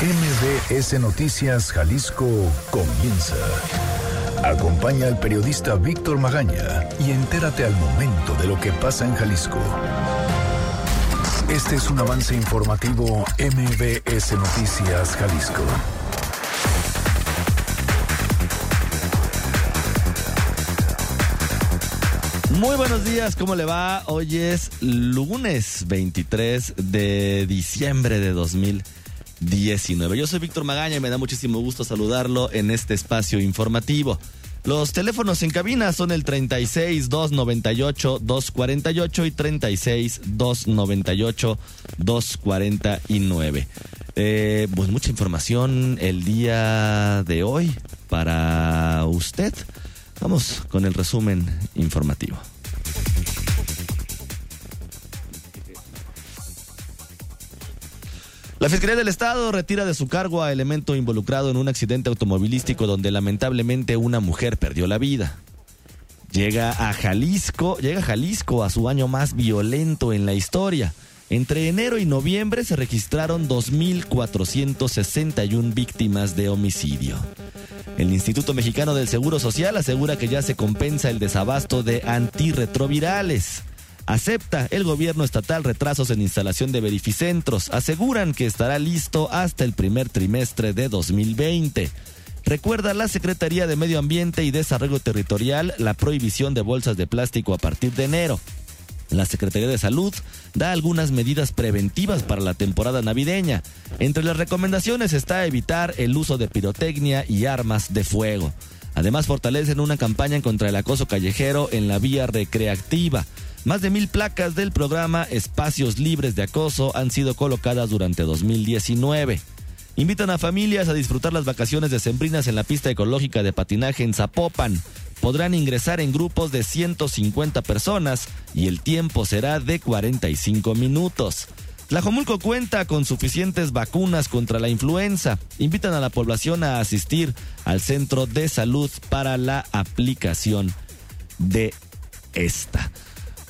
MBS Noticias Jalisco comienza. Acompaña al periodista Víctor Magaña y entérate al momento de lo que pasa en Jalisco. Este es un avance informativo MBS Noticias Jalisco. Muy buenos días, ¿cómo le va? Hoy es lunes 23 de diciembre de 2019. Yo soy Víctor Magaña y me da muchísimo gusto saludarlo en este espacio informativo. Los teléfonos en cabina son el 36 298 248 y 36 298 249. Eh, pues mucha información el día de hoy para usted. Vamos con el resumen informativo. La Fiscalía del Estado retira de su cargo a elemento involucrado en un accidente automovilístico donde lamentablemente una mujer perdió la vida. Llega a Jalisco, llega a Jalisco a su año más violento en la historia. Entre enero y noviembre se registraron 2.461 víctimas de homicidio. El Instituto Mexicano del Seguro Social asegura que ya se compensa el desabasto de antirretrovirales. Acepta el gobierno estatal retrasos en instalación de verificentros. Aseguran que estará listo hasta el primer trimestre de 2020. Recuerda la Secretaría de Medio Ambiente y Desarrollo Territorial la prohibición de bolsas de plástico a partir de enero. La Secretaría de Salud da algunas medidas preventivas para la temporada navideña. Entre las recomendaciones está evitar el uso de pirotecnia y armas de fuego. Además fortalecen una campaña contra el acoso callejero en la vía recreativa. Más de mil placas del programa Espacios Libres de Acoso han sido colocadas durante 2019. Invitan a familias a disfrutar las vacaciones decembrinas en la pista ecológica de patinaje en Zapopan podrán ingresar en grupos de 150 personas y el tiempo será de 45 minutos. Tlajomulco cuenta con suficientes vacunas contra la influenza. Invitan a la población a asistir al centro de salud para la aplicación de esta.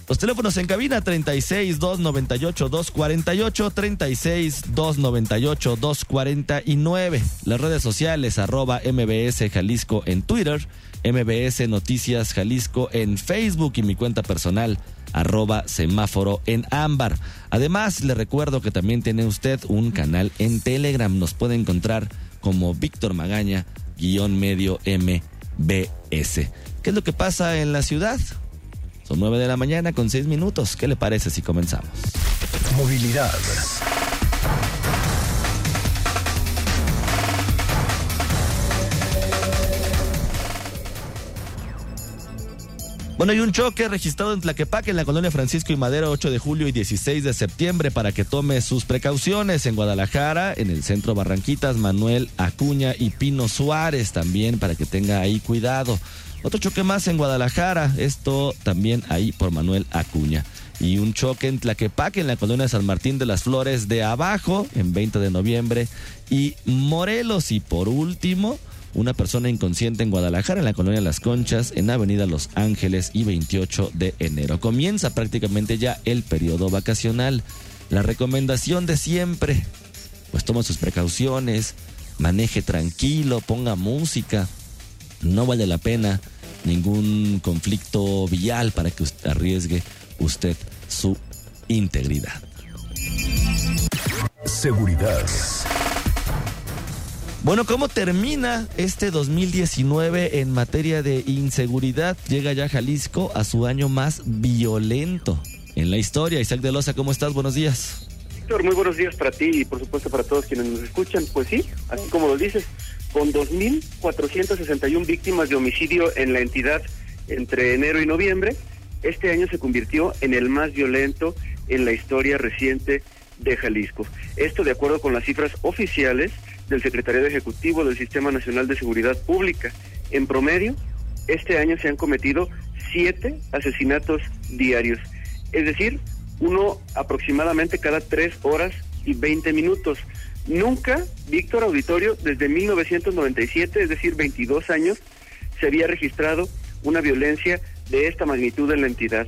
Los teléfonos en cabina 36 298 248 36 298 249. Las redes sociales arroba MBS Jalisco en Twitter MBS Noticias Jalisco en Facebook y mi cuenta personal arroba semáforo en ámbar. Además, le recuerdo que también tiene usted un canal en Telegram. Nos puede encontrar como Víctor Magaña, guion medio MBS. ¿Qué es lo que pasa en la ciudad? Son nueve de la mañana con seis minutos. ¿Qué le parece si comenzamos? Movilidad. Bueno, hay un choque registrado en Tlaquepaque, en la colonia Francisco y Madero, 8 de julio y 16 de septiembre, para que tome sus precauciones. En Guadalajara, en el centro Barranquitas, Manuel Acuña y Pino Suárez también, para que tenga ahí cuidado. Otro choque más en Guadalajara, esto también ahí por Manuel Acuña. Y un choque en Tlaquepaque, en la colonia San Martín de las Flores de Abajo, en 20 de noviembre. Y Morelos, y por último, una persona inconsciente en Guadalajara, en la colonia Las Conchas, en Avenida Los Ángeles y 28 de enero. Comienza prácticamente ya el periodo vacacional. La recomendación de siempre, pues toma sus precauciones, maneje tranquilo, ponga música. No vale la pena ningún conflicto vial para que usted arriesgue usted su integridad. Seguridad. Bueno, ¿cómo termina este 2019 en materia de inseguridad? Llega ya Jalisco a su año más violento en la historia. Isaac de Loza, ¿cómo estás? Buenos días. Víctor, muy buenos días para ti y por supuesto para todos quienes nos escuchan. Pues sí, así como lo dices, con 2.461 víctimas de homicidio en la entidad entre enero y noviembre, este año se convirtió en el más violento en la historia reciente de Jalisco. Esto de acuerdo con las cifras oficiales del Secretariado Ejecutivo del Sistema Nacional de Seguridad Pública. En promedio, este año se han cometido siete asesinatos diarios, es decir, uno aproximadamente cada tres horas y veinte minutos. Nunca, Víctor Auditorio, desde 1997, es decir, 22 años, se había registrado una violencia de esta magnitud en la entidad.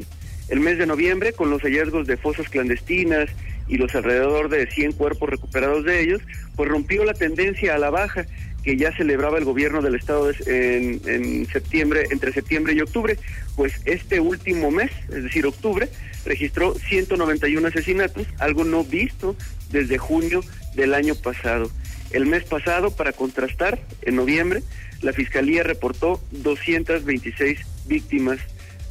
El mes de noviembre, con los hallazgos de fosas clandestinas y los alrededor de 100 cuerpos recuperados de ellos, pues rompió la tendencia a la baja que ya celebraba el gobierno del estado en, en, septiembre, entre septiembre y octubre, pues este último mes, es decir, octubre, registró 191 asesinatos, algo no visto desde junio del año pasado. El mes pasado, para contrastar, en noviembre, la Fiscalía reportó 226 víctimas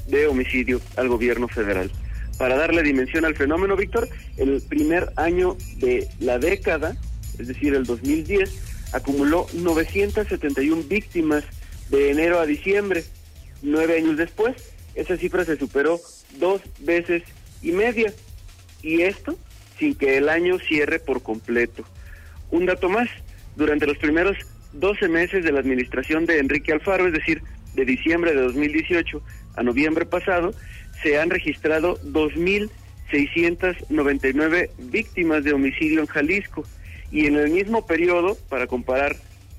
de homicidio al gobierno federal. Para darle dimensión al fenómeno, Víctor, el primer año de la década, es decir, el 2010, acumuló 971 víctimas de enero a diciembre. Nueve años después, esa cifra se superó dos veces y media. Y esto sin que el año cierre por completo. Un dato más, durante los primeros 12 meses de la administración de Enrique Alfaro, es decir, de diciembre de 2018 a noviembre pasado, se han registrado 2.699 víctimas de homicidio en Jalisco. Y en el mismo periodo, para comparar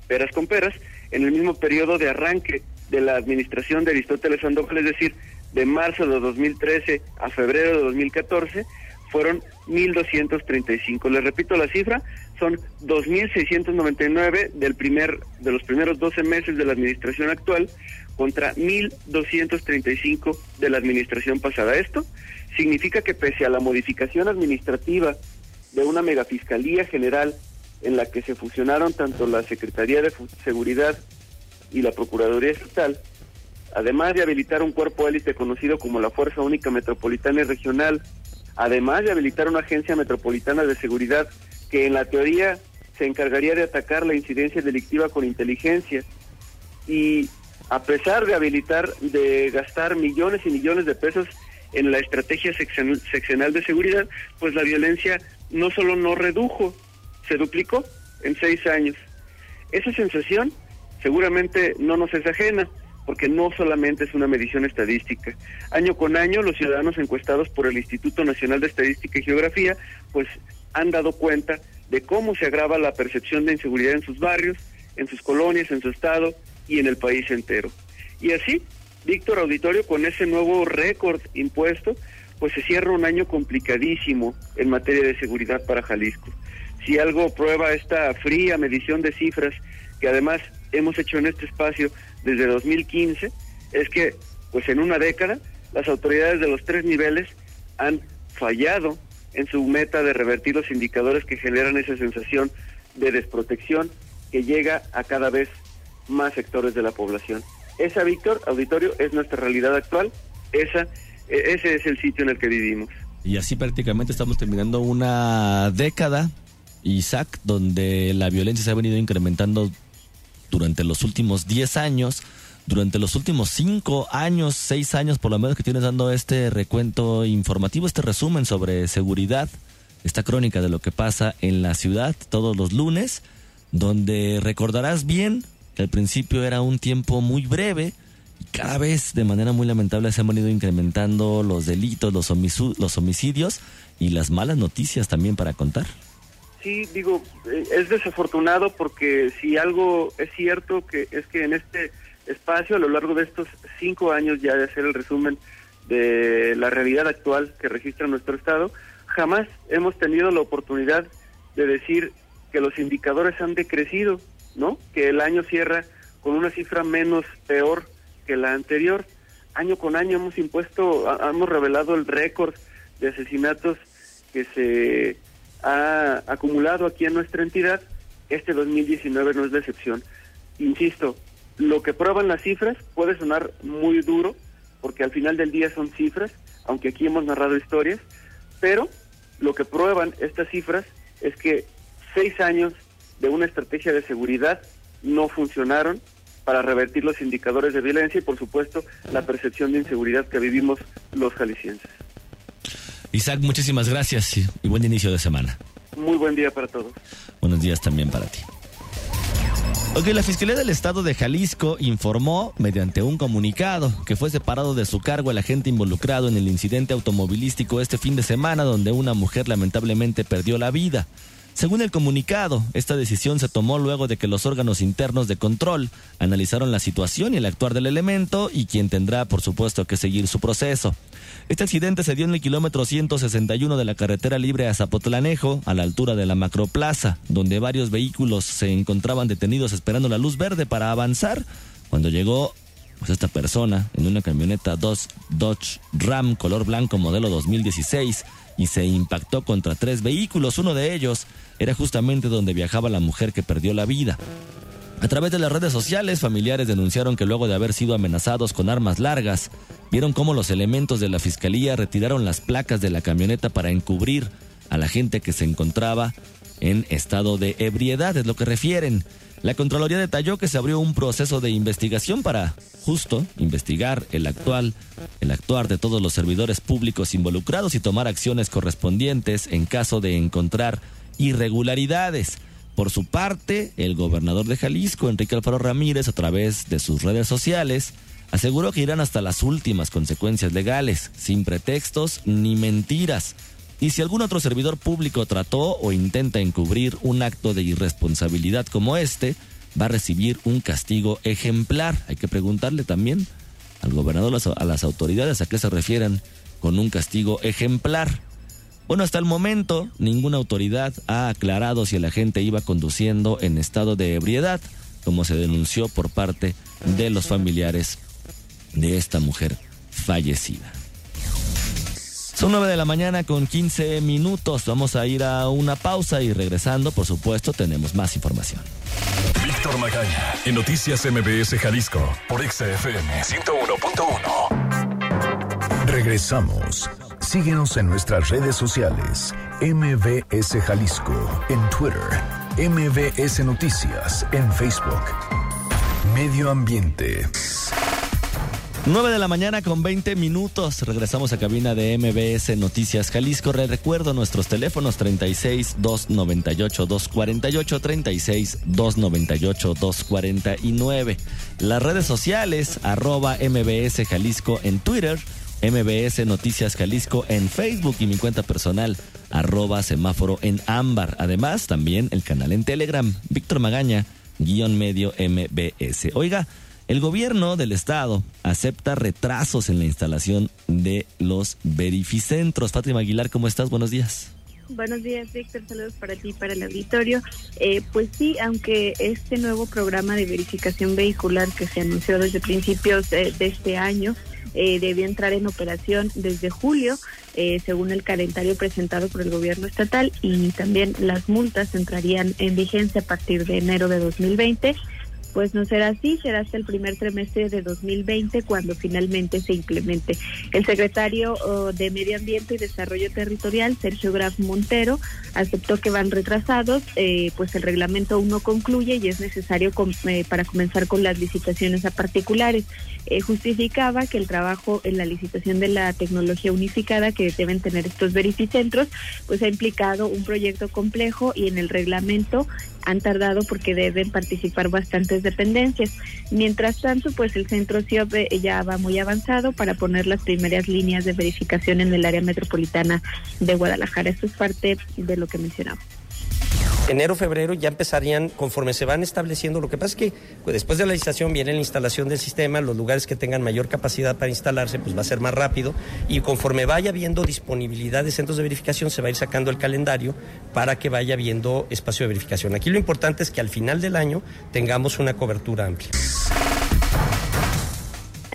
peras con peras, en el mismo periodo de arranque de la administración de Aristóteles Sandoval, es decir, de marzo de 2013 a febrero de 2014, fueron 1.235. Les repito la cifra, son 2.699 del primer, de los primeros 12 meses de la administración actual contra 1.235 de la administración pasada. Esto significa que pese a la modificación administrativa de una megafiscalía general en la que se fusionaron tanto la Secretaría de Seguridad y la Procuraduría Estatal, además de habilitar un cuerpo élite conocido como la Fuerza Única Metropolitana y Regional, además de habilitar una agencia metropolitana de seguridad que en la teoría se encargaría de atacar la incidencia delictiva con inteligencia y a pesar de habilitar, de gastar millones y millones de pesos en la estrategia seccional de seguridad, pues la violencia no solo no redujo, se duplicó en seis años. Esa sensación seguramente no nos es ajena porque no solamente es una medición estadística. Año con año, los ciudadanos encuestados por el Instituto Nacional de Estadística y Geografía, pues han dado cuenta de cómo se agrava la percepción de inseguridad en sus barrios, en sus colonias, en su estado y en el país entero. Y así, Víctor Auditorio, con ese nuevo récord impuesto, pues se cierra un año complicadísimo en materia de seguridad para Jalisco. Si algo prueba esta fría medición de cifras que además hemos hecho en este espacio desde 2015 es que, pues en una década, las autoridades de los tres niveles han fallado en su meta de revertir los indicadores que generan esa sensación de desprotección que llega a cada vez más sectores de la población. Esa, Víctor, auditorio, es nuestra realidad actual, esa, ese es el sitio en el que vivimos. Y así prácticamente estamos terminando una década, Isaac, donde la violencia se ha venido incrementando durante los últimos 10 años, durante los últimos 5 años, 6 años por lo menos que tienes dando este recuento informativo, este resumen sobre seguridad, esta crónica de lo que pasa en la ciudad todos los lunes, donde recordarás bien que al principio era un tiempo muy breve cada vez de manera muy lamentable se han venido incrementando los delitos, los, los homicidios y las malas noticias también para contar sí, digo, eh, es desafortunado porque si algo es cierto que es que en este espacio, a lo largo de estos cinco años ya de hacer el resumen de la realidad actual que registra nuestro Estado, jamás hemos tenido la oportunidad de decir que los indicadores han decrecido, ¿no? Que el año cierra con una cifra menos peor que la anterior. Año con año hemos impuesto, hemos revelado el récord de asesinatos que se ha acumulado aquí en nuestra entidad, este 2019 no es la excepción. Insisto, lo que prueban las cifras puede sonar muy duro, porque al final del día son cifras, aunque aquí hemos narrado historias, pero lo que prueban estas cifras es que seis años de una estrategia de seguridad no funcionaron para revertir los indicadores de violencia y por supuesto la percepción de inseguridad que vivimos los jaliscienses. Isaac, muchísimas gracias y, buen inicio de semana. Muy buen día para todos. Buenos días también para ti. Ok, la Fiscalía del Estado de Jalisco informó, mediante un comunicado, que fue separado de su cargo el agente involucrado en el incidente automovilístico este fin de semana, donde una mujer lamentablemente perdió la vida. Según el comunicado, esta decisión se tomó luego de que los órganos internos de control analizaron la situación y el actuar del elemento y quien tendrá, por supuesto, que seguir su proceso. Este accidente se dio en el kilómetro 161 de la carretera libre a Zapotlanejo, a la altura de la Macroplaza, donde varios vehículos se encontraban detenidos esperando la luz verde para avanzar. Cuando llegó pues esta persona en una camioneta Dodge Ram color blanco modelo 2016 y se impactó contra tres vehículos. Uno de ellos era justamente donde viajaba la mujer que perdió la vida. A través de las redes sociales, familiares denunciaron que luego de haber sido amenazados con armas largas, vieron cómo los elementos de la fiscalía retiraron las placas de la camioneta para encubrir a la gente que se encontraba en estado de ebriedad, es lo que refieren. La Contraloría detalló que se abrió un proceso de investigación para justo investigar el actual, el actuar de todos los servidores públicos involucrados y tomar acciones correspondientes en caso de encontrar irregularidades. Por su parte, el gobernador de Jalisco, Enrique Alfaro Ramírez, a través de sus redes sociales, aseguró que irán hasta las últimas consecuencias legales, sin pretextos ni mentiras. Y si algún otro servidor público trató o intenta encubrir un acto de irresponsabilidad como este, va a recibir un castigo ejemplar. Hay que preguntarle también al gobernador, a las autoridades, a qué se refieren con un castigo ejemplar. Bueno, hasta el momento ninguna autoridad ha aclarado si el agente iba conduciendo en estado de ebriedad, como se denunció por parte de los familiares de esta mujer fallecida. Son 9 de la mañana con 15 minutos. Vamos a ir a una pausa y regresando, por supuesto, tenemos más información. Víctor Magaña, en Noticias MBS Jalisco, por XFM 101.1. Regresamos. Síguenos en nuestras redes sociales. MBS Jalisco, en Twitter. MBS Noticias, en Facebook. Medio Ambiente. 9 de la mañana con 20 minutos. Regresamos a cabina de MBS Noticias Jalisco. recuerdo nuestros teléfonos 36 298 248 36 298 249. Las redes sociales arroba MBS Jalisco en Twitter, MBS Noticias Jalisco en Facebook y mi cuenta personal arroba semáforo en ámbar. Además, también el canal en Telegram, Víctor Magaña, guion medio MBS. Oiga, el gobierno del estado acepta retrasos en la instalación de los verificentros. Fátima Aguilar, ¿cómo estás? Buenos días. Buenos días, Víctor. Saludos para ti y para el auditorio. Eh, pues sí, aunque este nuevo programa de verificación vehicular que se anunció desde principios de, este año eh, debía entrar en operación desde julio, eh, según el calendario presentado por el gobierno estatal, y también las multas entrarían en vigencia a partir de enero de 2020 pues no será así, será hasta el primer trimestre de 2020 cuando finalmente se implemente. El secretario oh, de Medio Ambiente y Desarrollo Territorial, Sergio Graf Montero, aceptó que van retrasados, eh, pues el reglamento aún no concluye y es necesario eh, para comenzar con las licitaciones a particulares. Eh, justificaba que el trabajo en la licitación de la tecnología unificada que deben tener estos verificentros, pues ha implicado un proyecto complejo y en el reglamento han tardado porque deben participar bastantes dependencias. Mientras tanto, pues el centro CIOP ya va muy avanzado para poner las primeras líneas de verificación en el área metropolitana de Guadalajara. Esto es parte de lo que mencionaba enero, febrero ya empezarían, conforme se van estableciendo, lo que pasa es que pues, después de la licitación viene la instalación del sistema, los lugares que tengan mayor capacidad para instalarse, pues va a ser más rápido y conforme vaya habiendo disponibilidad de centros de verificación, se va a ir sacando el calendario para que vaya habiendo espacio de verificación. Aquí lo importante es que al final del año tengamos una cobertura amplia.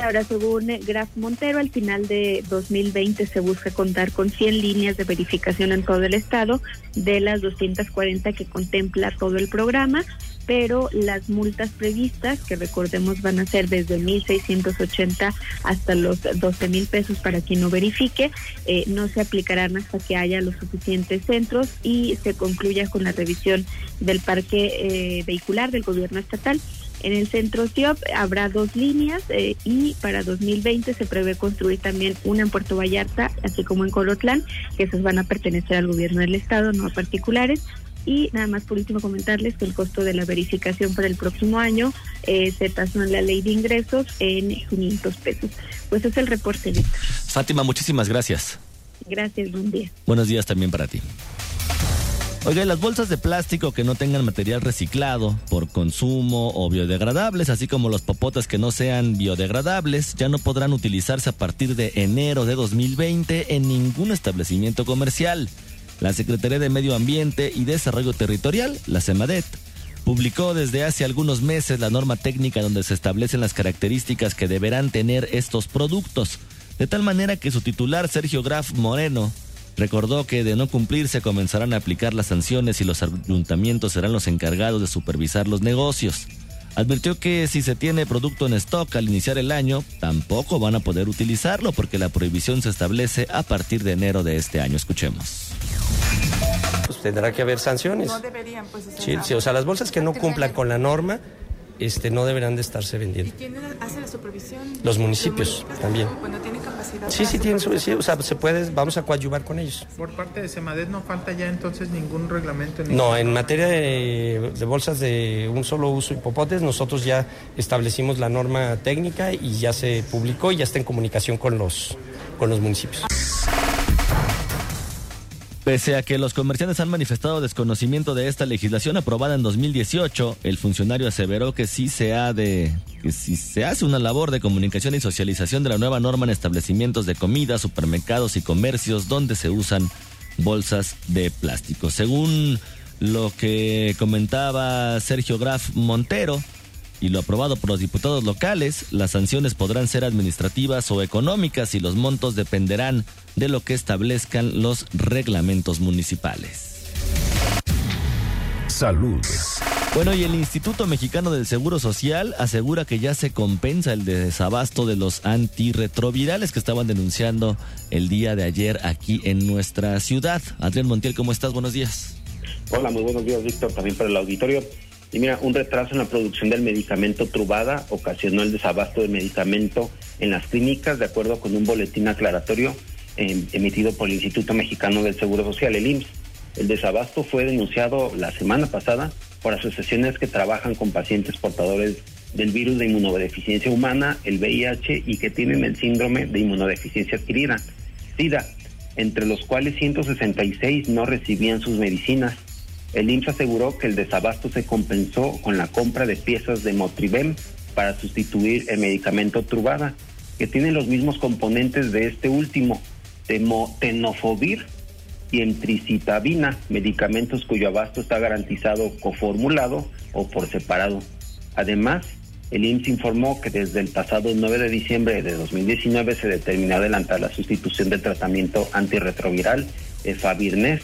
Ahora, según Graf Montero, al final de 2020 se busca contar con 100 líneas de verificación en todo el estado, de las 240 que contempla todo el programa, pero las multas previstas, que recordemos van a ser desde 1.680 hasta los 12 mil pesos para quien no verifique, eh, no se aplicarán hasta que haya los suficientes centros y se concluya con la revisión del parque eh, vehicular del gobierno estatal. En el centro CIOP habrá dos líneas eh, y para 2020 se prevé construir también una en Puerto Vallarta, así como en Colotlán, que esas van a pertenecer al gobierno del estado, no a particulares. Y nada más por último comentarles que el costo de la verificación para el próximo año eh, se tasó en la ley de ingresos en 500 pesos. Pues es el reporte, Víctor. Fátima, muchísimas gracias. Gracias, buen día. Buenos días también para ti. Oiga, las bolsas de plástico que no tengan material reciclado por consumo o biodegradables, así como los popotes que no sean biodegradables, ya no podrán utilizarse a partir de enero de 2020 en ningún establecimiento comercial. La Secretaría de Medio Ambiente y Desarrollo Territorial, la CEMADET, publicó desde hace algunos meses la norma técnica donde se establecen las características que deberán tener estos productos, de tal manera que su titular Sergio Graf Moreno Recordó que de no cumplirse comenzarán a aplicar las sanciones y los ayuntamientos serán los encargados de supervisar los negocios. Advirtió que si se tiene producto en stock al iniciar el año, tampoco van a poder utilizarlo porque la prohibición se establece a partir de enero de este año. Escuchemos. Pues tendrá que haber sanciones. No deberían, pues. Sí, sí, o sea, las bolsas que no cumplan con la norma este, no deberán de estarse vendiendo. ¿Y quién hace la supervisión? Los municipios, también. Cuando tienen capacidad. Sí, sí, tienen, sí, o sea, se puede, vamos a coadyuvar con ellos. Por parte de Semadet no falta ya entonces ningún reglamento. No, en materia de, de, bolsas de un solo uso y popotes, nosotros ya establecimos la norma técnica y ya se publicó y ya está en comunicación con los, con los municipios. Pese a que los comerciantes han manifestado desconocimiento de esta legislación aprobada en 2018, el funcionario aseveró que sí se ha de que si se hace una labor de comunicación y socialización de la nueva norma en establecimientos de comida, supermercados y comercios donde se usan bolsas de plástico. Según lo que comentaba Sergio Graf Montero, y lo aprobado por los diputados locales, las sanciones podrán ser administrativas o económicas y los montos dependerán de lo que establezcan los reglamentos municipales. Salud. Bueno, y el Instituto Mexicano del Seguro Social asegura que ya se compensa el desabasto de los antirretrovirales que estaban denunciando el día de ayer aquí en nuestra ciudad. Adrián Montiel, ¿cómo estás? Buenos días. Hola, muy buenos días, Víctor, también para el auditorio. Y mira, un retraso en la producción del medicamento Trubada ocasionó el desabasto del medicamento en las clínicas, de acuerdo con un boletín aclaratorio eh, emitido por el Instituto Mexicano del Seguro Social, el IMSS. El desabasto fue denunciado la semana pasada por asociaciones que trabajan con pacientes portadores del virus de inmunodeficiencia humana, el VIH, y que tienen el síndrome de inmunodeficiencia adquirida, SIDA, entre los cuales 166 no recibían sus medicinas. El IMSS aseguró que el desabasto se compensó con la compra de piezas de Motribem para sustituir el medicamento Trubada, que tiene los mismos componentes de este último, tenofovir y entricitabina, medicamentos cuyo abasto está garantizado coformulado o por separado. Además, el IMSS informó que desde el pasado 9 de diciembre de 2019 se determinó adelantar la sustitución del tratamiento antirretroviral Efabirnes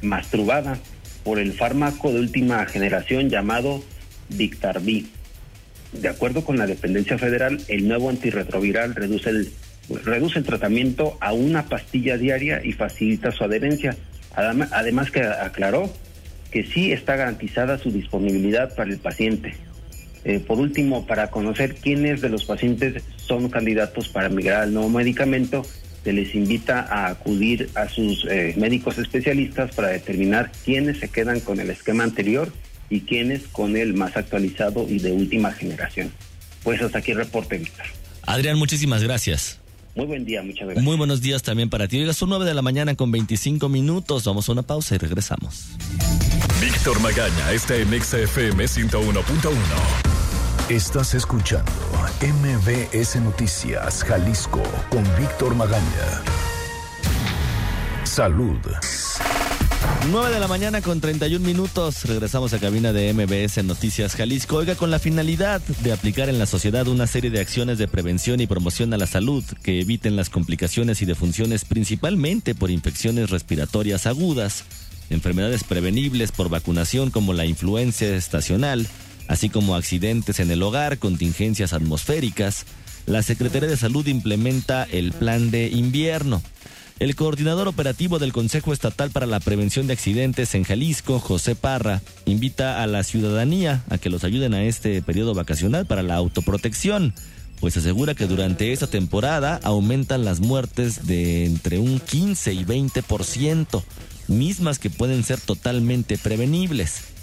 Mastrubada por el fármaco de última generación llamado Dictarbi. De acuerdo con la dependencia federal, el nuevo antirretroviral reduce el, reduce el tratamiento a una pastilla diaria y facilita su adherencia. Además que aclaró que sí está garantizada su disponibilidad para el paciente. Eh, por último, para conocer quiénes de los pacientes son candidatos para migrar al nuevo medicamento, se les invita a acudir a sus eh, médicos especialistas para determinar quiénes se quedan con el esquema anterior y quiénes con el más actualizado y de última generación. Pues hasta aquí el reporte, Víctor. Adrián, muchísimas gracias. Muy buen día, muchas gracias. Muy buenos días también para ti. Oiga, son 9 de la mañana con 25 minutos. Vamos a una pausa y regresamos. Víctor Magaña está en XFM 101.1. Estás escuchando MBS Noticias Jalisco con Víctor Magaña. Salud. 9 de la mañana con 31 minutos. Regresamos a cabina de MBS Noticias Jalisco. Oiga, con la finalidad de aplicar en la sociedad una serie de acciones de prevención y promoción a la salud que eviten las complicaciones y defunciones principalmente por infecciones respiratorias agudas, enfermedades prevenibles por vacunación como la influencia estacional, así como accidentes en el hogar, contingencias atmosféricas, la Secretaría de Salud implementa el Plan de Invierno. El coordinador operativo del Consejo Estatal para la Prevención de Accidentes en Jalisco, José Parra, invita a la ciudadanía a que los ayuden a este periodo vacacional para la autoprotección, pues asegura que durante esta temporada aumentan las muertes de entre un 15 y 20%, mismas que pueden ser totalmente prevenibles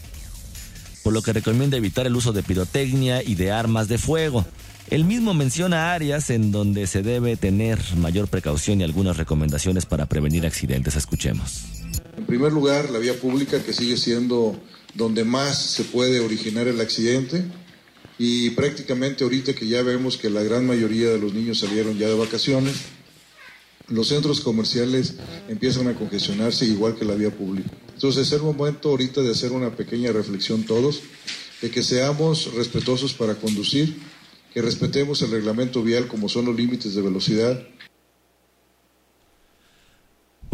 por lo que recomienda evitar el uso de pirotecnia y de armas de fuego. El mismo menciona áreas en donde se debe tener mayor precaución y algunas recomendaciones para prevenir accidentes. Escuchemos. En primer lugar, la vía pública que sigue siendo donde más se puede originar el accidente y prácticamente ahorita que ya vemos que la gran mayoría de los niños salieron ya de vacaciones, los centros comerciales empiezan a congestionarse igual que la vía pública. Entonces es el momento ahorita de hacer una pequeña reflexión todos, de que seamos respetuosos para conducir, que respetemos el reglamento vial como son los límites de velocidad,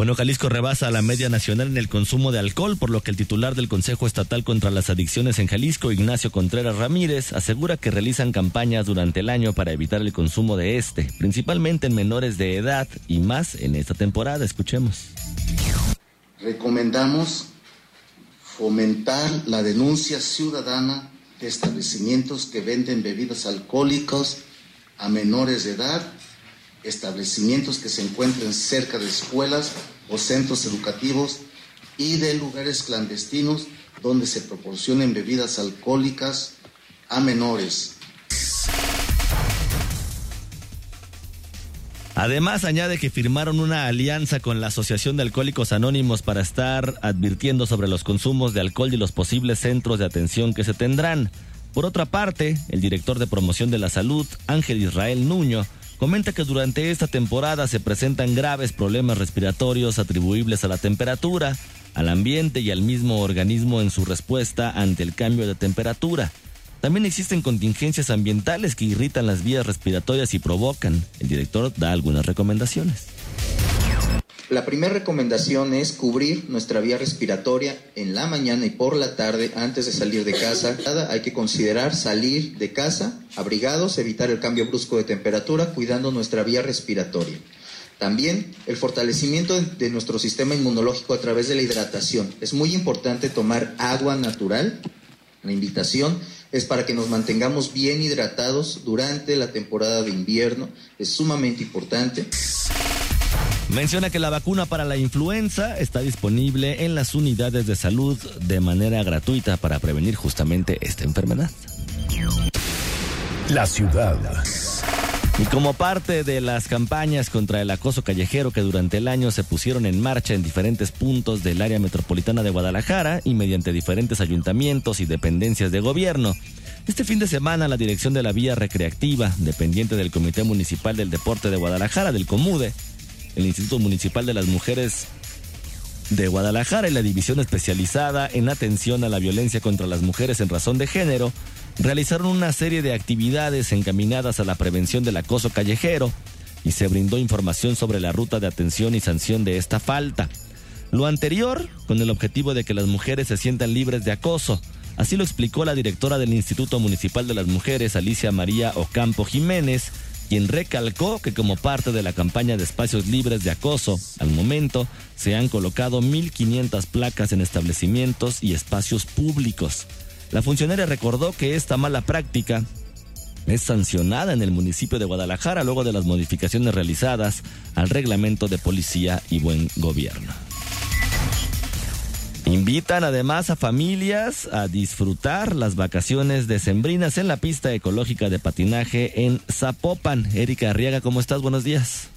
bueno, Jalisco rebasa la media nacional en el consumo de alcohol, por lo que el titular del Consejo Estatal contra las Adicciones en Jalisco, Ignacio Contreras Ramírez, asegura que realizan campañas durante el año para evitar el consumo de este, principalmente en menores de edad y más en esta temporada. Escuchemos. Recomendamos fomentar la denuncia ciudadana de establecimientos que venden bebidas alcohólicas a menores de edad establecimientos que se encuentren cerca de escuelas o centros educativos y de lugares clandestinos donde se proporcionen bebidas alcohólicas a menores. Además, añade que firmaron una alianza con la Asociación de Alcohólicos Anónimos para estar advirtiendo sobre los consumos de alcohol y los posibles centros de atención que se tendrán. Por otra parte, el director de promoción de la salud, Ángel Israel Nuño, comenta que durante esta temporada se presentan graves problemas respiratorios atribuibles a la temperatura, al ambiente y al mismo organismo en su respuesta ante el cambio de temperatura. También existen contingencias ambientales que irritan las vías respiratorias y provocan. El director da algunas recomendaciones. La primera recomendación es cubrir nuestra vía respiratoria en la mañana y por la tarde antes de salir de casa. Hay que considerar salir de casa abrigados, evitar el cambio brusco de temperatura, cuidando nuestra vía respiratoria. También el fortalecimiento de nuestro sistema inmunológico a través de la hidratación. Es muy importante tomar agua natural. La invitación es para que nos mantengamos bien hidratados durante la temporada de invierno. Es sumamente importante. Menciona que la vacuna para la influenza está disponible en las unidades de salud de manera gratuita para prevenir justamente esta enfermedad. La ciudad. Y como parte de las campañas contra el acoso callejero que durante el año se pusieron en marcha en diferentes puntos del área metropolitana de Guadalajara y mediante diferentes ayuntamientos y dependencias de gobierno, este fin de semana la dirección de la vía recreativa, dependiente del Comité Municipal del Deporte de Guadalajara, del COMUDE, el Instituto Municipal de las Mujeres de Guadalajara y la División Especializada en Atención a la Violencia contra las Mujeres en Razón de Género realizaron una serie de actividades encaminadas a la prevención del acoso callejero y se brindó información sobre la ruta de atención y sanción de esta falta. Lo anterior con el objetivo de que las mujeres se sientan libres de acoso. Así lo explicó la directora del Instituto Municipal de las Mujeres, Alicia María Ocampo Jiménez, quien recalcó que como parte de la campaña de espacios libres de acoso, al momento se han colocado 1.500 placas en establecimientos y espacios públicos. La funcionaria recordó que esta mala práctica es sancionada en el municipio de Guadalajara luego de las modificaciones realizadas al reglamento de policía y buen gobierno. Invitan además a familias a disfrutar las vacaciones decembrinas en la pista ecológica de patinaje en Zapopan. Erika Arriaga, ¿cómo estás? Buenos días.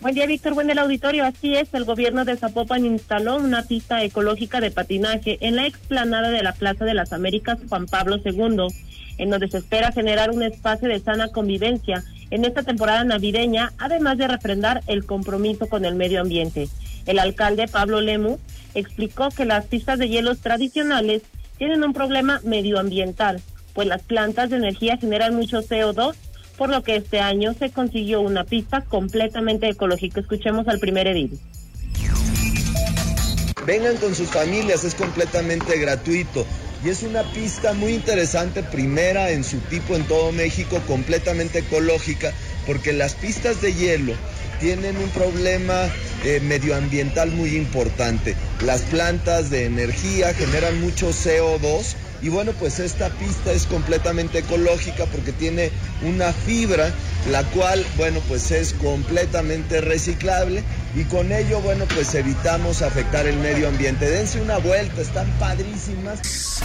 Buen día, Víctor. Buen del auditorio. Así es, el gobierno de Zapopan instaló una pista ecológica de patinaje en la explanada de la Plaza de las Américas Juan Pablo II, en donde se espera generar un espacio de sana convivencia en esta temporada navideña, además de refrendar el compromiso con el medio ambiente. El alcalde Pablo Lemu explicó que las pistas de hielos tradicionales tienen un problema medioambiental, pues las plantas de energía generan mucho CO2, por lo que este año se consiguió una pista completamente ecológica. Escuchemos al primer edil. Vengan con sus familias, es completamente gratuito. Y es una pista muy interesante, primera en su tipo en todo México, completamente ecológica, porque las pistas de hielo tienen un problema eh, medioambiental muy importante. Las plantas de energía generan mucho CO2 y bueno, pues esta pista es completamente ecológica porque tiene una fibra, la cual, bueno, pues es completamente reciclable y con ello, bueno, pues evitamos afectar el medio ambiente. Dense una vuelta, están padrísimas.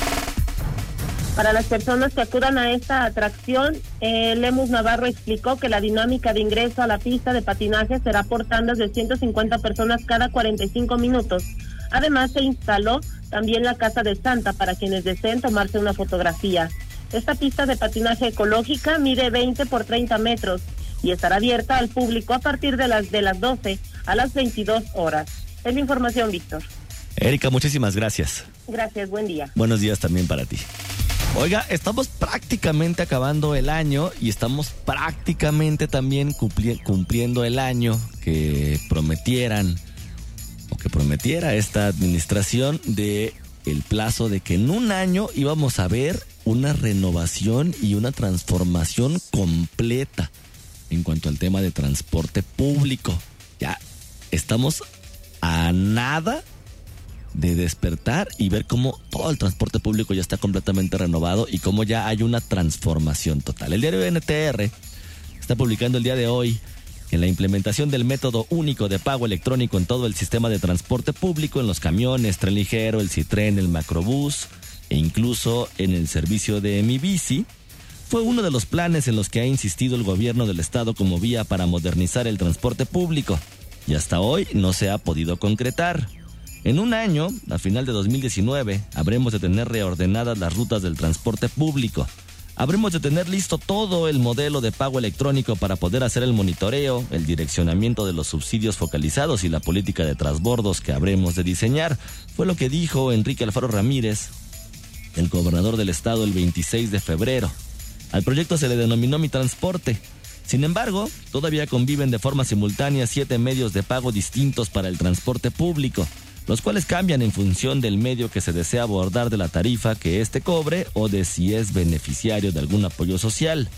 Para las personas que acudan a esta atracción, eh, Lemus Navarro explicó que la dinámica de ingreso a la pista de patinaje será por tandas de 150 personas cada 45 minutos, Además, se instaló también la Casa de Santa para quienes deseen tomarse una fotografía. Esta pista de patinaje ecológica mide 20 por 30 metros y estará abierta al público a partir de las, de las 12 a las 22 horas. Es la información, Víctor. Erika, muchísimas gracias. Gracias, buen día. Buenos días también para ti. Oiga, estamos prácticamente acabando el año y estamos prácticamente también cumpliendo el año que prometieran o que prometiera esta administración de el plazo de que en un año íbamos a ver una renovación y una transformación completa en cuanto al tema de transporte público. Ya estamos a nada de despertar y ver cómo todo el transporte público ya está completamente renovado y cómo ya hay una transformación total. El diario NTR está publicando el día de hoy en la implementación del método único de pago electrónico en todo el sistema de transporte público, en los camiones, tren ligero, el Citren, el macrobús e incluso en el servicio de Mi Bici, fue uno de los planes en los que ha insistido el gobierno del estado como vía para modernizar el transporte público y hasta hoy no se ha podido concretar. En un año, a final de 2019, habremos de tener reordenadas las rutas del transporte público. Habremos de tener listo todo el modelo de pago electrónico para poder hacer el monitoreo, el direccionamiento de los subsidios focalizados y la política de transbordos que habremos de diseñar. Fue lo que dijo Enrique Alfaro Ramírez, el gobernador del estado, el 26 de febrero. Al proyecto se le denominó Mi Transporte sin embargo, todavía conviven de forma simultánea siete medios de pago distintos para el transporte público, los cuales cambian en función del medio que se desea abordar de la tarifa que éste cobre o de si es beneficiario de algún apoyo social.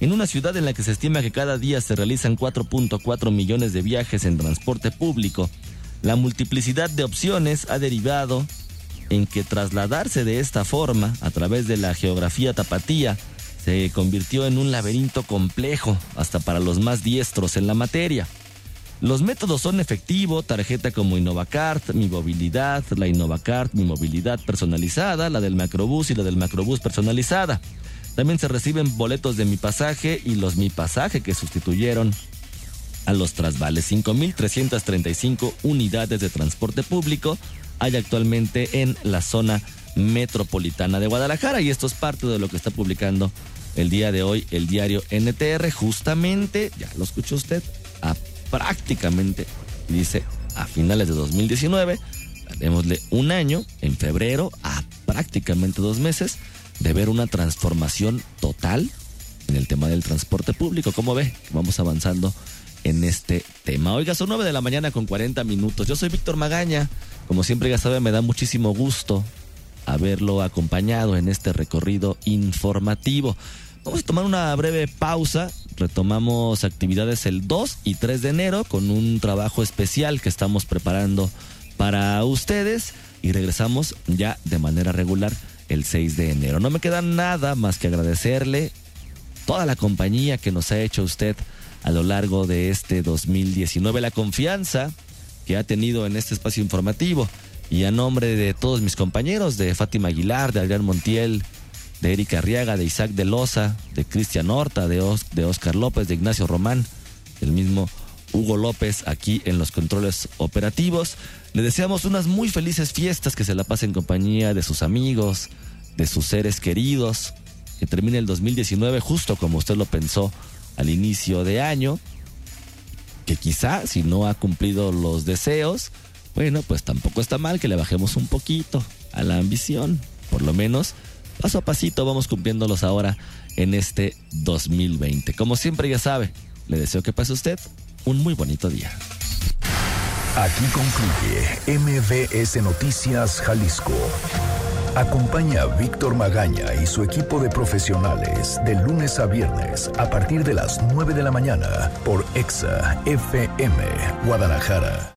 En una ciudad en la que se estima que cada día se realizan 4.4 millones de viajes en transporte público, la multiplicidad de opciones ha derivado en que trasladarse de esta forma, a través de la geografía tapatía, se convirtió en un laberinto complejo, hasta para los más diestros en la materia. Los métodos son efectivo, tarjeta como InnovaCard, Mi Movilidad, la InnovaCard, Mi Movilidad personalizada, la del Macrobús y la del Macrobús personalizada. También se reciben boletos de Mi Pasaje y los Mi Pasaje que sustituyeron a los trasvales. 5.335 unidades de transporte público hay actualmente en la zona metropolitana de Guadalajara y esto es parte de lo que está publicando el día de hoy el diario NTR justamente, ya lo escuchó usted, prácticamente, dice, a finales de 2019, démosle un año, en febrero, a prácticamente dos meses, de ver una transformación total en el tema del transporte público. Como ve, vamos avanzando en este tema. Oiga, son 9 de la mañana con 40 minutos. Yo soy Víctor Magaña. Como siempre ya sabe, me da muchísimo gusto haberlo acompañado en este recorrido informativo. Vamos a tomar una breve pausa. Retomamos actividades el 2 y 3 de enero con un trabajo especial que estamos preparando para ustedes y regresamos ya de manera regular el 6 de enero. No me queda nada más que agradecerle toda la compañía que nos ha hecho usted a lo largo de este 2019, la confianza que ha tenido en este espacio informativo y a nombre de todos mis compañeros, de Fátima Aguilar, de Adrián Montiel, de Erika Arriaga, de Isaac de Loza, de Cristian Horta, de, de Oscar López, de Ignacio Román, el mismo Hugo López aquí en los controles operativos. Le deseamos unas muy felices fiestas, que se la pasen en compañía de sus amigos, de sus seres queridos, que termine el 2019 justo como usted lo pensó al inicio de año, que quizá si no ha cumplido los deseos, bueno, pues tampoco está mal que le bajemos un poquito a la ambición. Por lo menos, paso a pasito vamos cumpliéndolos ahora en este 2020. Como siempre ya sabe, le deseo que pase usted un muy bonito día. Aquí concluye MBS Noticias Jalisco. Acompaña a Víctor Magaña y su equipo de profesionales de lunes a viernes a partir de las 9 de la mañana por EXA FM Guadalajara.